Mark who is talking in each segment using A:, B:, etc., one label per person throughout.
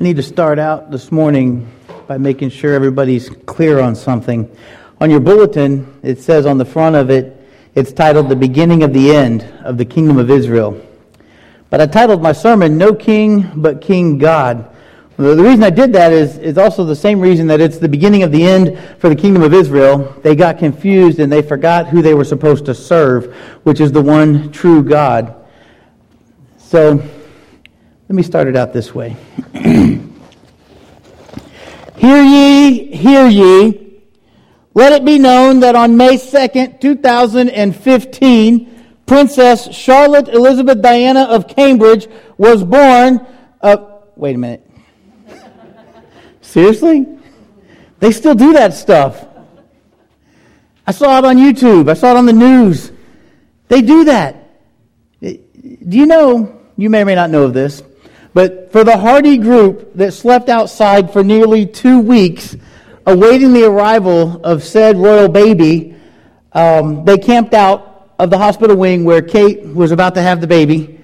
A: I need to start out this morning by making sure everybody's clear on something. On your bulletin, it says on the front of it, it's titled The Beginning of the End of the Kingdom of Israel. But I titled my sermon, No King but King God. The reason I did that is, is also the same reason that it's the beginning of the end for the kingdom of Israel. They got confused and they forgot who they were supposed to serve, which is the one true God. So, let me start it out this way. Hear ye, hear ye. Let it be known that on May 2nd, 2015, Princess Charlotte Elizabeth Diana of Cambridge was born. Wait a minute. Seriously? They still do that stuff. I saw it on YouTube. I saw it on the news. They do that. Do you know, you may or may not know of this, but for the Hardy group that slept outside for nearly two weeks, awaiting the arrival of said royal baby, um, they camped out of the hospital wing where Kate was about to have the baby.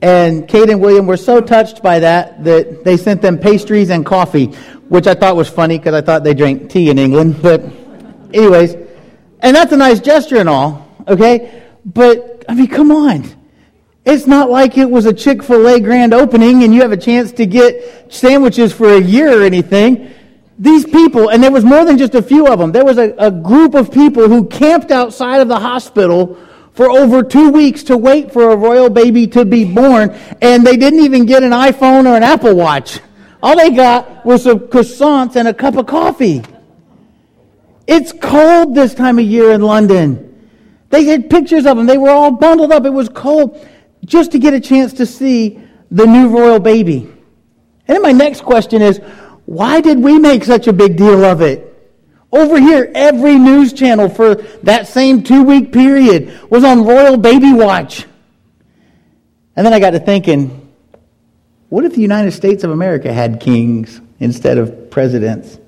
A: And Kate and William were so touched by that that they sent them pastries and coffee, which I thought was funny because I thought they drank tea in England. But, anyways, and that's a nice gesture and all, okay? But, I mean, come on. It's not like it was a Chick fil A grand opening and you have a chance to get sandwiches for a year or anything. These people, and there was more than just a few of them, there was a, a group of people who camped outside of the hospital for over two weeks to wait for a royal baby to be born, and they didn't even get an iPhone or an Apple Watch. All they got was some croissants and a cup of coffee. It's cold this time of year in London. They had pictures of them. They were all bundled up. It was cold just to get a chance to see the new royal baby. And then my next question is, why did we make such a big deal of it? Over here, every news channel for that same two week period was on Royal Baby Watch. And then I got to thinking, what if the United States of America had kings instead of presidents?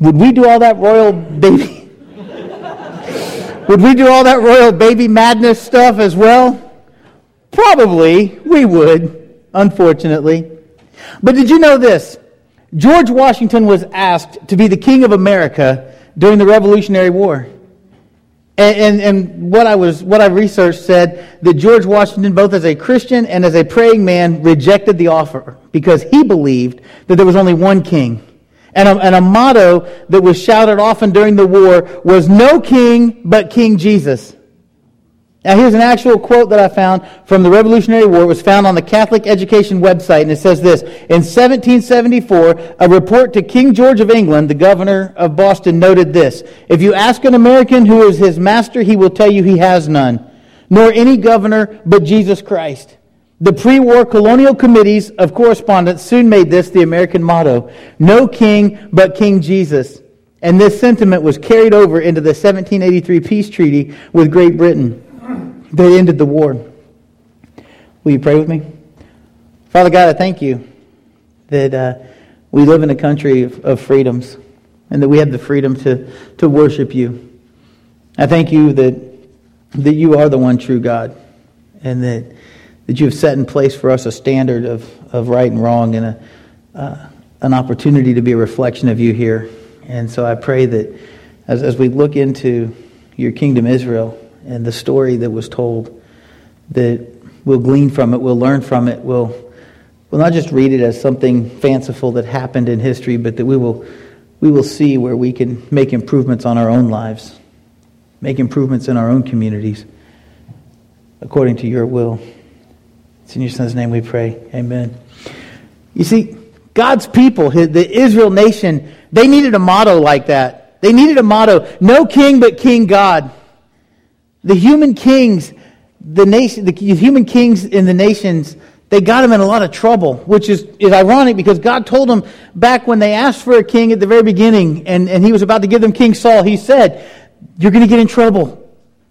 A: Would we do all that royal baby? Would we do all that royal baby madness stuff as well? Probably we would, unfortunately. But did you know this? George Washington was asked to be the King of America during the Revolutionary War. And, and, and, what I was what I researched said that George Washington, both as a Christian and as a praying man, rejected the offer because he believed that there was only one king. And a, and a motto that was shouted often during the war was no king but King Jesus. Now, here's an actual quote that I found from the Revolutionary War. It was found on the Catholic Education website, and it says this In 1774, a report to King George of England, the governor of Boston, noted this If you ask an American who is his master, he will tell you he has none, nor any governor but Jesus Christ. The pre war colonial committees of correspondence soon made this the American motto No king but King Jesus. And this sentiment was carried over into the 1783 peace treaty with Great Britain. They ended the war. Will you pray with me? Father God, I thank you that uh, we live in a country of, of freedoms and that we have the freedom to, to worship you. I thank you that, that you are the one true God and that, that you have set in place for us a standard of, of right and wrong and a, uh, an opportunity to be a reflection of you here. And so I pray that as, as we look into your kingdom, Israel, and the story that was told, that we'll glean from it, we'll learn from it, we'll, we'll not just read it as something fanciful that happened in history, but that we will, we will see where we can make improvements on our own lives, make improvements in our own communities, according to your will. It's in your Son's name we pray. Amen. You see, God's people, the Israel nation, they needed a motto like that. They needed a motto no king but King God. The human kings, the nation, the human kings in the nations, they got him in a lot of trouble, which is, is ironic because God told them back when they asked for a king at the very beginning and, and he was about to give them King Saul, he said, You're going to get in trouble.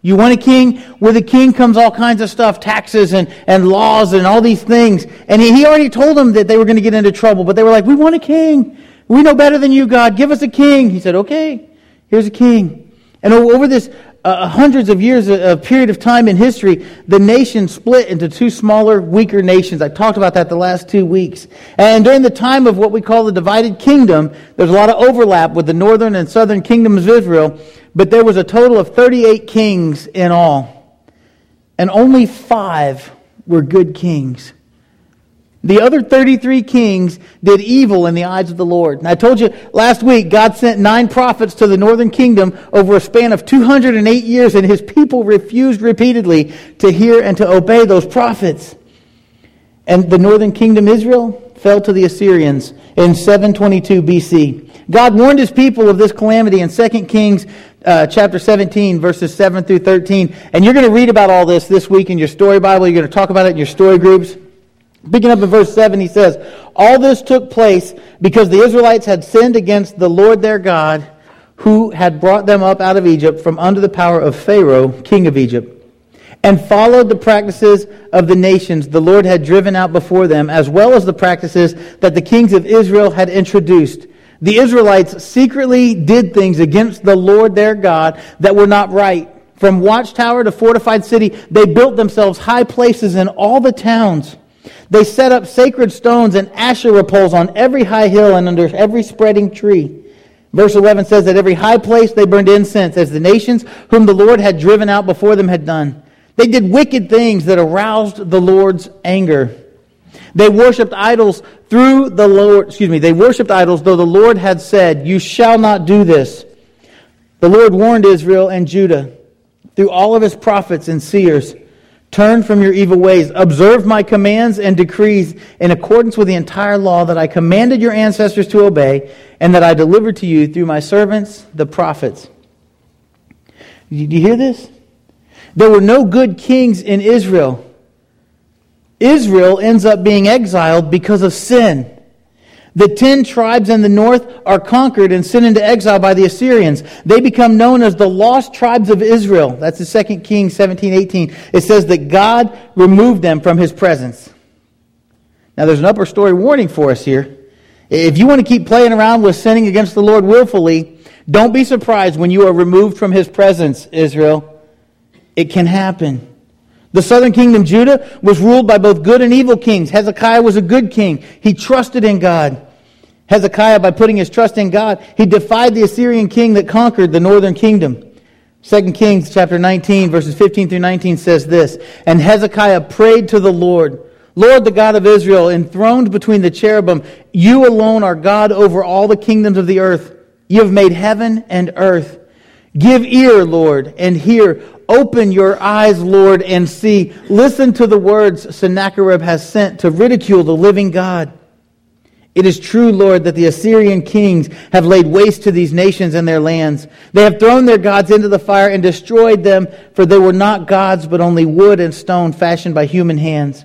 A: You want a king? With a king comes all kinds of stuff, taxes and, and laws and all these things. And he, he already told them that they were going to get into trouble, but they were like, We want a king. We know better than you, God. Give us a king. He said, Okay, here's a king. And over this Uh, uh, hundreds of years, a, a, period of time in history, the nation split into two smaller, weaker nations. I talked about that the last two weeks. And during the time of what we call the divided kingdom, there's a lot of overlap with the northern and southern kingdoms of Israel, but there was a total of 38 kings in all. And only five were good kings. The other 33 kings did evil in the eyes of the Lord. And I told you last week, God sent nine prophets to the northern kingdom over a span of 208 years, and his people refused repeatedly to hear and to obey those prophets. And the northern kingdom, Israel, fell to the Assyrians in 722 BC. God warned his people of this calamity in 2 Kings uh, chapter 17, verses 7 through 13. And you're going to read about all this this week in your story Bible. You're going to talk about it in your story groups. Picking up in verse 7, he says, All this took place because the Israelites had sinned against the Lord their God, who had brought them up out of Egypt from under the power of Pharaoh, king of Egypt, and followed the practices of the nations the Lord had driven out before them, as well as the practices that the kings of Israel had introduced. The Israelites secretly did things against the Lord their God that were not right. From watchtower to fortified city, they built themselves high places in all the towns. They set up sacred stones and Asherah poles on every high hill and under every spreading tree. Verse 11 says that every high place they burned incense, as the nations whom the Lord had driven out before them had done. They did wicked things that aroused the Lord's anger. They worshipped idols through the Lord, excuse me, they worshipped idols, though the Lord had said, You shall not do this. The Lord warned Israel and Judah through all of his prophets and seers Turn from your evil ways. Observe my commands and decrees in accordance with the entire law that I commanded your ancestors to obey and that I delivered to you through my servants, the prophets. Do you hear this? There were no good kings in Israel. Israel ends up being exiled because of sin. The ten tribes in the north are conquered and sent into exile by the Assyrians. They become known as the lost tribes of Israel. That's the 2 Kings 17, 18. It says that God removed them from his presence. Now there's an upper story warning for us here. If you want to keep playing around with sinning against the Lord willfully, don't be surprised when you are removed from his presence, Israel. It can happen. The southern kingdom, Judah, was ruled by both good and evil kings. Hezekiah was a good king. He trusted in God. Hezekiah, by putting his trust in God, he defied the Assyrian king that conquered the northern kingdom. 2 Kings chapter 19, verses 15 through 19 says this And Hezekiah prayed to the Lord, Lord, the God of Israel, enthroned between the cherubim, you alone are God over all the kingdoms of the earth. You have made heaven and earth. Give ear, Lord, and hear. Open your eyes, Lord, and see. Listen to the words Sennacherib has sent to ridicule the living God. It is true, Lord, that the Assyrian kings have laid waste to these nations and their lands. They have thrown their gods into the fire and destroyed them, for they were not gods, but only wood and stone fashioned by human hands.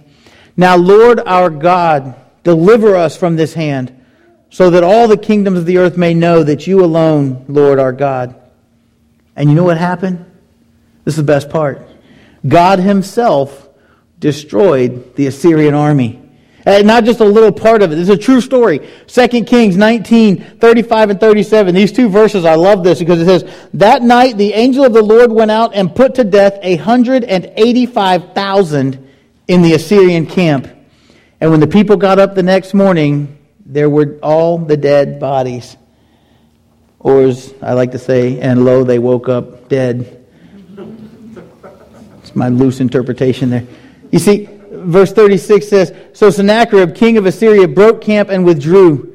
A: Now, Lord our God, deliver us from this hand, so that all the kingdoms of the earth may know that you alone, Lord our God. And you know what happened? This is the best part. God himself destroyed the Assyrian army. And not just a little part of it. This is a true story. 2 Kings 19, 35 and 37. These two verses, I love this because it says, That night the angel of the Lord went out and put to death a 185,000 in the Assyrian camp. And when the people got up the next morning, there were all the dead bodies. Or as I like to say, and lo, they woke up dead my loose interpretation there. You see, verse 36 says So Sennacherib, king of Assyria, broke camp and withdrew.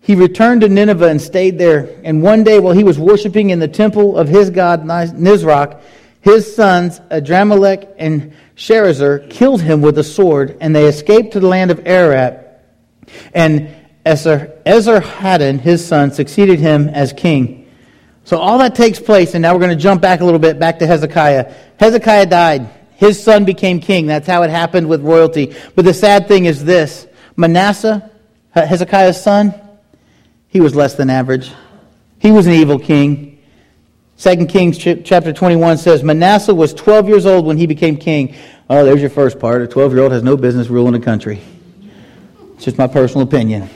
A: He returned to Nineveh and stayed there. And one day, while he was worshiping in the temple of his god Nisroch, his sons Adramelech and Sharezer killed him with a sword, and they escaped to the land of Ararat. And Esarhaddon, his son, succeeded him as king. So all that takes place, and now we're going to jump back a little bit, back to Hezekiah. Hezekiah died. His son became king. That's how it happened with royalty. But the sad thing is this Manasseh, Hezekiah's son, he was less than average. He was an evil king. 2 Kings chapter 21 says Manasseh was 12 years old when he became king. Oh, there's your first part. A 12 year old has no business ruling a country. It's just my personal opinion.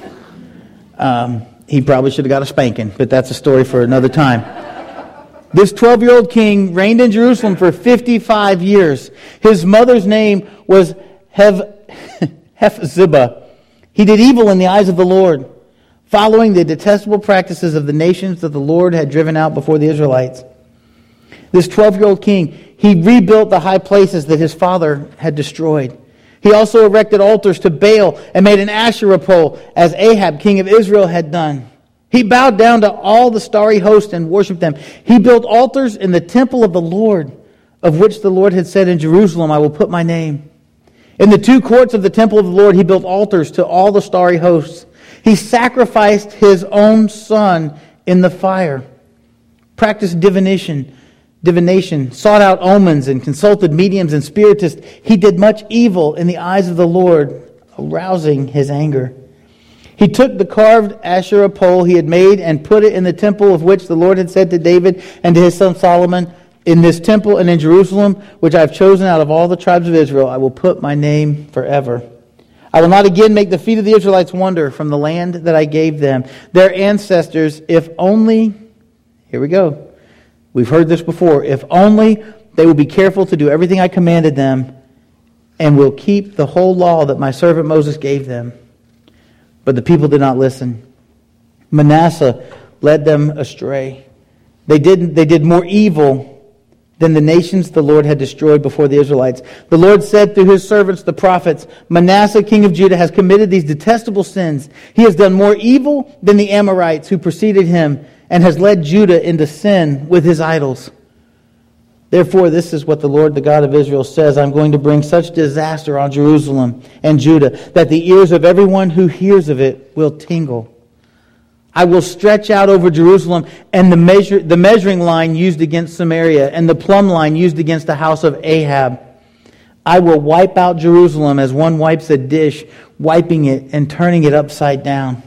A: Um, he probably should have got a spanking, but that's a story for another time. This 12 year old king reigned in Jerusalem for 55 years. His mother's name was Hev- Hephzibah. He did evil in the eyes of the Lord, following the detestable practices of the nations that the Lord had driven out before the Israelites. This 12 year old king, he rebuilt the high places that his father had destroyed. He also erected altars to Baal and made an Asherah pole, as Ahab, king of Israel, had done. He bowed down to all the starry host and worshiped them. He built altars in the temple of the Lord, of which the Lord had said in Jerusalem, I will put my name. In the two courts of the temple of the Lord, he built altars to all the starry hosts. He sacrificed his own son in the fire, practiced divination divination, sought out omens, and consulted mediums and spiritists. He did much evil in the eyes of the Lord, arousing his anger. He took the carved Asherah pole he had made and put it in the temple of which the Lord had said to David and to his son Solomon, In this temple and in Jerusalem, which I have chosen out of all the tribes of Israel, I will put my name forever. I will not again make the feet of the Israelites wander from the land that I gave them. Their ancestors, if only, here we go, We've heard this before. If only they will be careful to do everything I commanded them and will keep the whole law that my servant Moses gave them. But the people did not listen. Manasseh led them astray. They did, they did more evil than the nations the Lord had destroyed before the Israelites. The Lord said through his servants, the prophets, Manasseh, king of Judah, has committed these detestable sins. He has done more evil than the Amorites who preceded him and has led Judah into sin with his idols. Therefore, this is what the Lord, the God of Israel, says I'm going to bring such disaster on Jerusalem and Judah that the ears of everyone who hears of it will tingle. I will stretch out over Jerusalem and the, measure, the measuring line used against Samaria and the plumb line used against the house of Ahab. I will wipe out Jerusalem as one wipes a dish, wiping it and turning it upside down.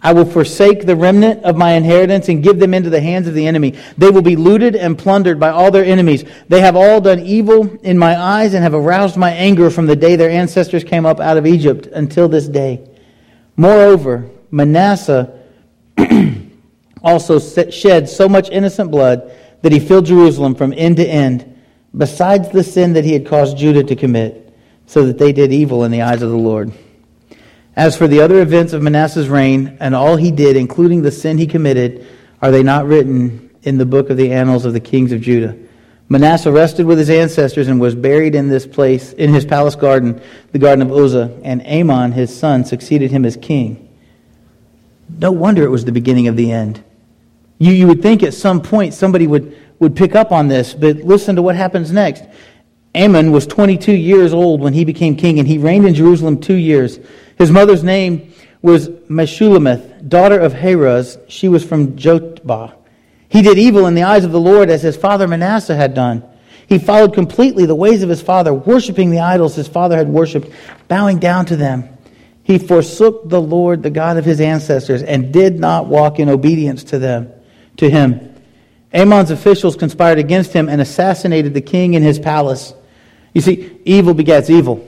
A: I will forsake the remnant of my inheritance and give them into the hands of the enemy. They will be looted and plundered by all their enemies. They have all done evil in my eyes and have aroused my anger from the day their ancestors came up out of Egypt until this day. Moreover, Manasseh also shed so much innocent blood that he filled Jerusalem from end to end, besides the sin that he had caused Judah to commit, so that they did evil in the eyes of the Lord. As for the other events of Manasseh's reign and all he did, including the sin he committed, are they not written in the book of the annals of the kings of Judah? Manasseh rested with his ancestors and was buried in this place, in his palace garden, the garden of Uzza, and Amon, his son, succeeded him as king. No wonder it was the beginning of the end. You, you would think at some point somebody would, would pick up on this, but listen to what happens next. Amon was 22 years old when he became king, and he reigned in Jerusalem two years. His mother's name was Meshullemeth, daughter of Haruz. She was from Jotbah. He did evil in the eyes of the Lord as his father Manasseh had done. He followed completely the ways of his father, worshiping the idols his father had worshipped, bowing down to them. He forsook the Lord, the God of his ancestors, and did not walk in obedience to them, to him. Amon's officials conspired against him and assassinated the king in his palace. You see, evil begets evil.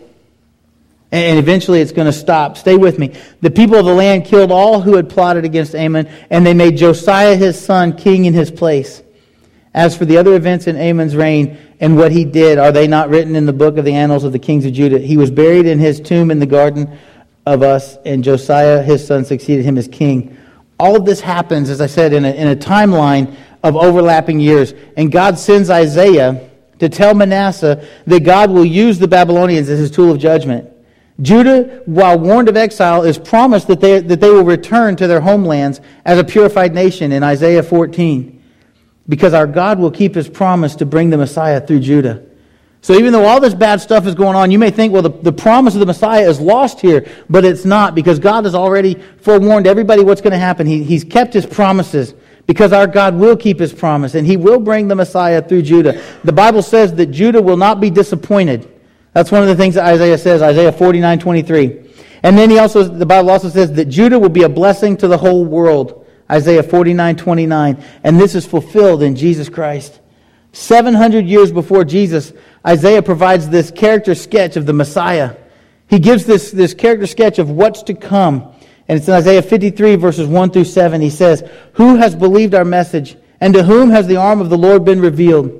A: And eventually it's going to stop. Stay with me. The people of the land killed all who had plotted against Amon, and they made Josiah his son king in his place. As for the other events in Amon's reign and what he did, are they not written in the book of the annals of the kings of Judah? He was buried in his tomb in the garden of Uzza, and Josiah his son succeeded him as king. All of this happens, as I said, in a, in a timeline of overlapping years. And God sends Isaiah to tell Manasseh that God will use the Babylonians as his tool of judgment. Judah, while warned of exile, is promised that they, that they will return to their homelands as a purified nation in Isaiah 14, because our God will keep his promise to bring the Messiah through Judah. So even though all this bad stuff is going on, you may think, well, the, the promise of the Messiah is lost here, but it's not, because God has already forewarned everybody what's going to happen. He, he's kept his promises, because our God will keep his promise, and he will bring the Messiah through Judah. The Bible says that Judah will not be disappointed. That's one of the things that Isaiah says, Isaiah 49, 23. And then he also, the Bible also says that Judah will be a blessing to the whole world. Isaiah 49, 29. And this is fulfilled in Jesus Christ. 700 years before Jesus, Isaiah provides this character sketch of the Messiah. He gives this, this character sketch of what's to come. And it's in Isaiah 53, verses 1 through 7. He says, Who has believed our message? And to whom has the arm of the Lord been revealed?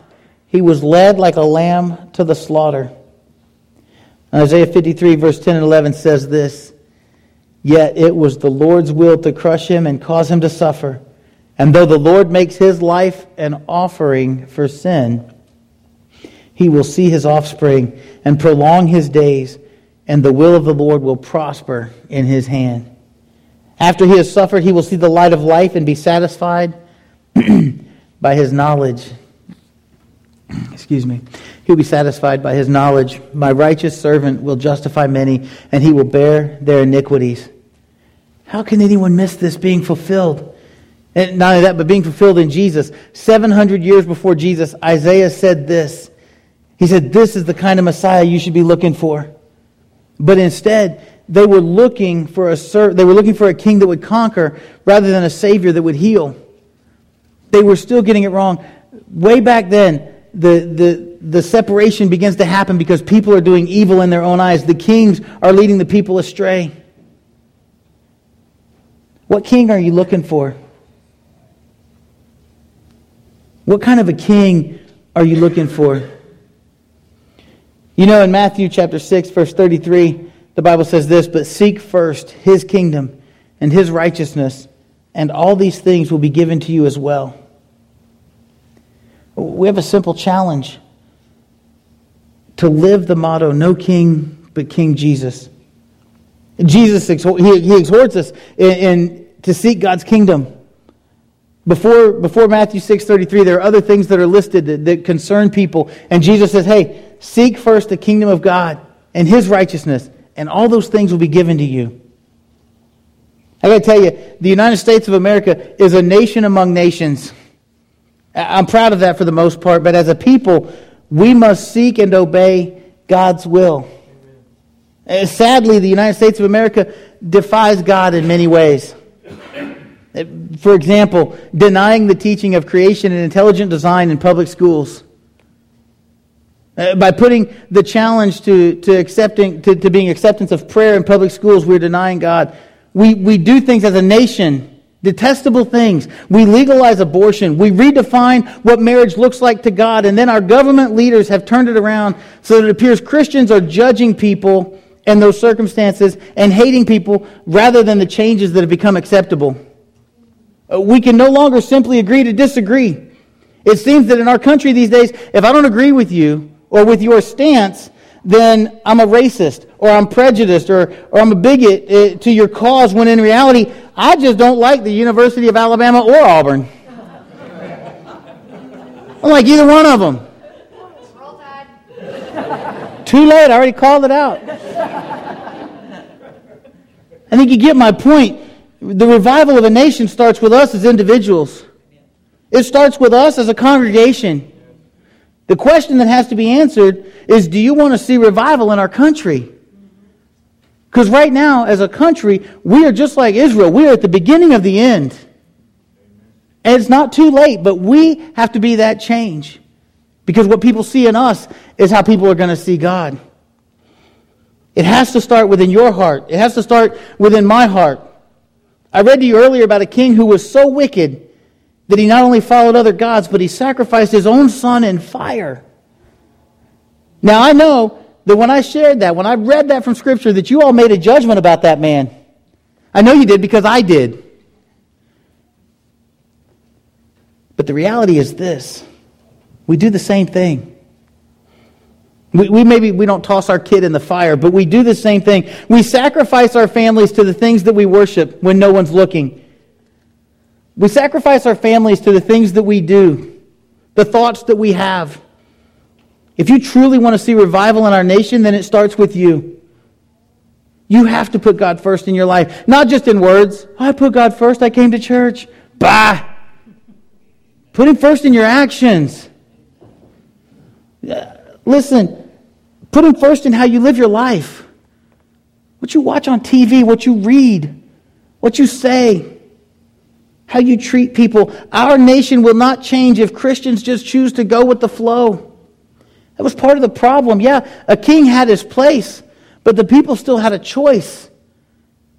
A: He was led like a lamb to the slaughter. Isaiah 53, verse 10 and 11 says this Yet it was the Lord's will to crush him and cause him to suffer. And though the Lord makes his life an offering for sin, he will see his offspring and prolong his days, and the will of the Lord will prosper in his hand. After he has suffered, he will see the light of life and be satisfied by his knowledge. Excuse me. He'll be satisfied by his knowledge. My righteous servant will justify many, and he will bear their iniquities. How can anyone miss this being fulfilled? And not only that, but being fulfilled in Jesus. 700 years before Jesus, Isaiah said this he said, This is the kind of Messiah you should be looking for. But instead, they were looking for a they were looking for a king that would conquer rather than a savior that would heal. They were still getting it wrong. Way back then, the, the, the separation begins to happen because people are doing evil in their own eyes. The kings are leading the people astray. What king are you looking for? What kind of a king are you looking for? You know, in Matthew chapter 6, verse 33, the Bible says this But seek first his kingdom and his righteousness, and all these things will be given to you as well. We have a simple challenge to live the motto no king but King Jesus. Jesus he, he exhorts us in, in, to seek God's kingdom. Before, before Matthew 6.33, there are other things that are listed that, that concern people. And Jesus says, hey, Seek first the kingdom of God and his righteousness, and all those things will be given to you. I got to tell you, the United States of America is a nation among nations. I'm proud of that for the most part, but as a people, we must seek and obey God's will. Amen. Uh, sadly, the United States of America defies God in many ways. Uh, for example, denying the teaching of creation and intelligent design in public schools uh, by putting the challenge to, to, accepting, to, to being acceptance of prayer in public schools, we're denying God. We, we do things as a nation, detestable things. We legalize abortion. We redefine what marriage looks like to God. And then our government leaders have turned it around so that it appears Christians are judging people in those circumstances and hating people rather than the changes that have become acceptable. Uh, we can no longer simply agree to disagree. It seems that in our country these days, if I don't agree with you, or with your stance, then I'm a racist or I'm prejudiced or, or I'm a bigot uh, to your cause when in reality, I just don't like the University of Alabama or Auburn. I like either one of them. Too late, I already called it out. I think you get my point. The revival of a nation starts with us as individuals. It starts with us as a congregation. The question that has to be answered is do you want to see revival in our country? Because right now, as a country, we are just like Israel. We are at the beginning of the end. And it's not too late, but we have to be that change. Because what people see in us is how people are going to see God. It has to start within your heart, it has to start within my heart. I read to you earlier about a king who was so wicked that he not only followed other gods, but he sacrificed his own son in fire. Now, I know that when I shared that, when I read that from Scripture, that you all made a judgment about that man. I know you did because I did. But the reality is this we do the same thing. We, we, maybe we don't toss our kid in the fire, but we do the same thing. We sacrifice our families to the things that we worship when no one's looking. We sacrifice our families to the things that we do, the thoughts that we have. If you truly want to see revival in our nation, then it starts with you. You have to put God first in your life, not just in words. I put God first. I came to church. Bah! Put Him first in your actions. Listen, put Him first in how you live your life. What you watch on TV, what you read, what you say, how you treat people. Our nation will not change if Christians just choose to go with the flow. That was part of the problem. Yeah, a king had his place, but the people still had a choice.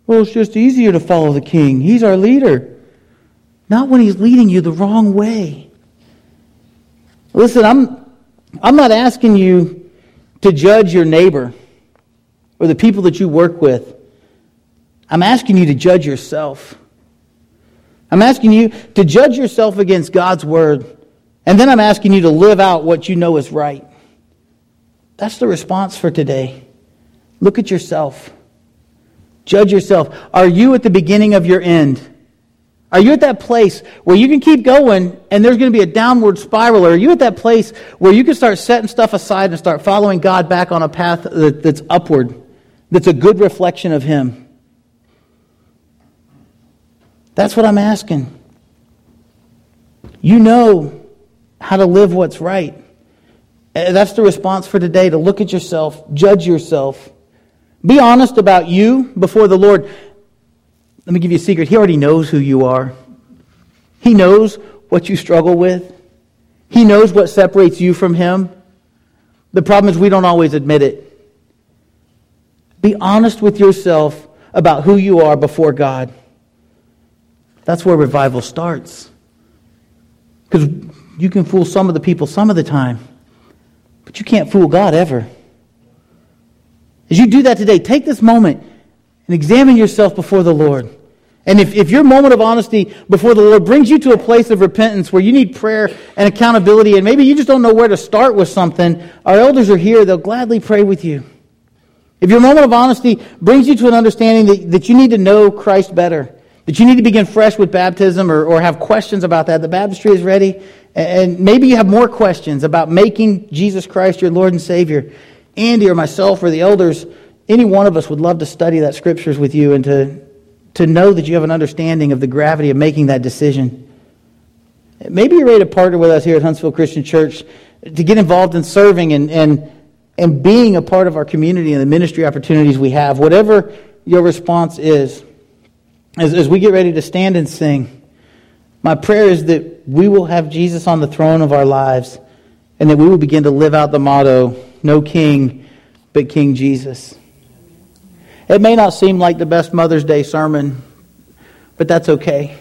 A: Well, it's just easier to follow the king. He's our leader. Not when he's leading you the wrong way. Listen, I'm, I'm not asking you to judge your neighbor or the people that you work with. I'm asking you to judge yourself. I'm asking you to judge yourself against God's word. And then I'm asking you to live out what you know is right. That's the response for today. Look at yourself. Judge yourself. Are you at the beginning of your end? Are you at that place where you can keep going and there's going to be a downward spiral? Or are you at that place where you can start setting stuff aside and start following God back on a path that's upward, that's a good reflection of Him? That's what I'm asking. You know how to live what's right. Eh, that's the response for today to look at yourself, judge yourself, be honest about you before the Lord. Let me give you a secret. He already knows who you are. He knows what you struggle with. He knows what separates you from Him. The problem is we don't always admit it. Be honest with yourself about who you are before God. That's where revival starts. Because you can fool some of the people some of the time, but you can't fool God ever. As you do that today, take this moment and examine yourself before the Lord. And if, if your moment of honesty before the Lord brings you to a place of repentance where you need prayer and accountability, and maybe you just don't know where to start with something, our elders are here. They'll gladly pray with you. If your moment of honesty brings you to an understanding that, that you need to know Christ better, that you need to begin fresh with baptism or, or have questions about that, the baptistry is ready. And maybe you have more questions about making Jesus Christ your Lord and Savior. Andy or myself or the elders any one of us would love to study that scriptures with you and to, to know that you have an understanding of the gravity of making that decision. Maybe you're ready to partner with us here at Huntsville Christian Church to get involved in serving and, and, and being a part of our community and the ministry opportunities we have. Whatever your response is, as, as we get ready to stand and sing, my prayer is that we will have Jesus on the throne of our lives and that we will begin to live out the motto, no king but King Jesus. It may not seem like the best Mother's Day sermon, but that's okay.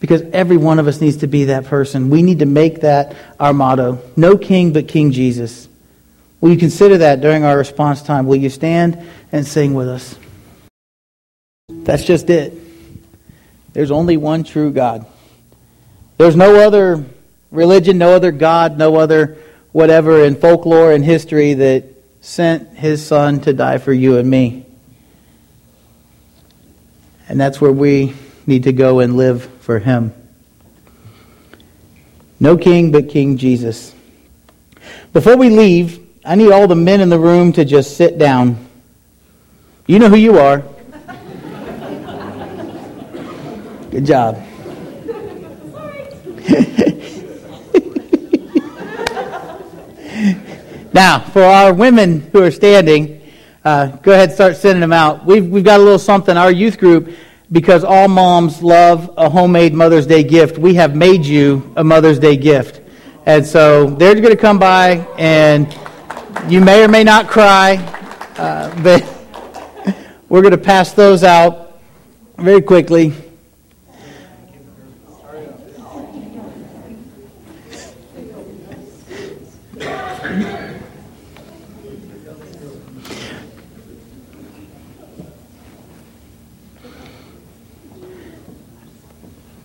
A: Because every one of us needs to be that person. We need to make that our motto no king but King Jesus. Will you consider that during our response time? Will you stand and sing with us? That's just it. There's only one true God. There's no other religion, no other God, no other whatever in folklore and history that sent his son to die for you and me. And that's where we need to go and live for Him. No king but King Jesus. Before we leave, I need all the men in the room to just sit down. You know who you are. Good job. now, for our women who are standing, uh, go ahead and start sending them out. We've, we've got a little something. Our youth group, because all moms love a homemade Mother's Day gift, we have made you a Mother's Day gift. And so they're going to come by, and you may or may not cry, uh, but we're going to pass those out very quickly.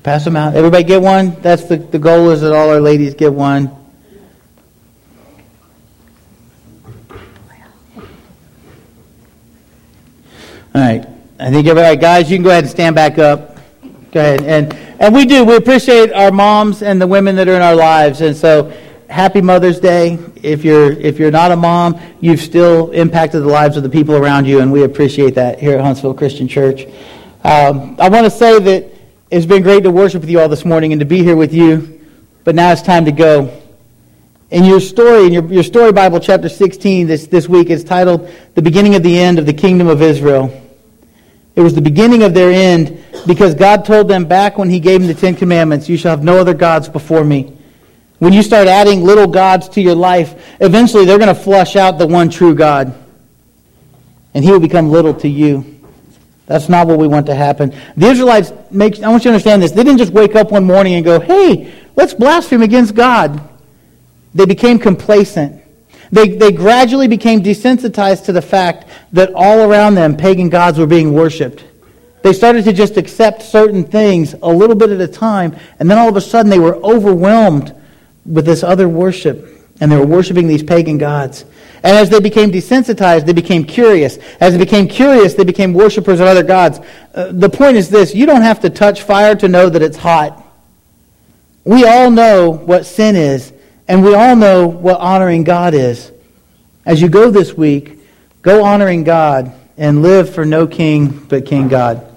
A: Pass them out. Everybody get one? That's the, the goal is that all our ladies get one. All right. I think everybody, guys, you can go ahead and stand back up. Go ahead. And, and we do. We appreciate our moms and the women that are in our lives. And so happy Mother's Day. If you're, if you're not a mom, you've still impacted the lives of the people around you, and we appreciate that here at Huntsville Christian Church. Um, I want to say that it's been great to worship with you all this morning and to be here with you, but now it's time to go. In your story, in your, your story Bible, chapter 16, this, this week, is titled The Beginning of the End of the Kingdom of Israel. It was the beginning of their end because God told them back when He gave them the Ten Commandments, You shall have no other gods before me. When you start adding little gods to your life, eventually they're going to flush out the one true God. And He will become little to you. That's not what we want to happen. The Israelites, make, I want you to understand this. They didn't just wake up one morning and go, hey, let's blaspheme against God. They became complacent. They, they gradually became desensitized to the fact that all around them pagan gods were being worshipped. They started to just accept certain things a little bit at a time, and then all of a sudden they were overwhelmed with this other worship, and they were worshiping these pagan gods. And as they became desensitized, they became curious. As they became curious, they became worshippers of other gods. Uh, the point is this you don't have to touch fire to know that it's hot. We all know what sin is, and we all know what honoring God is. As you go this week, go honoring God and live for no king but King God.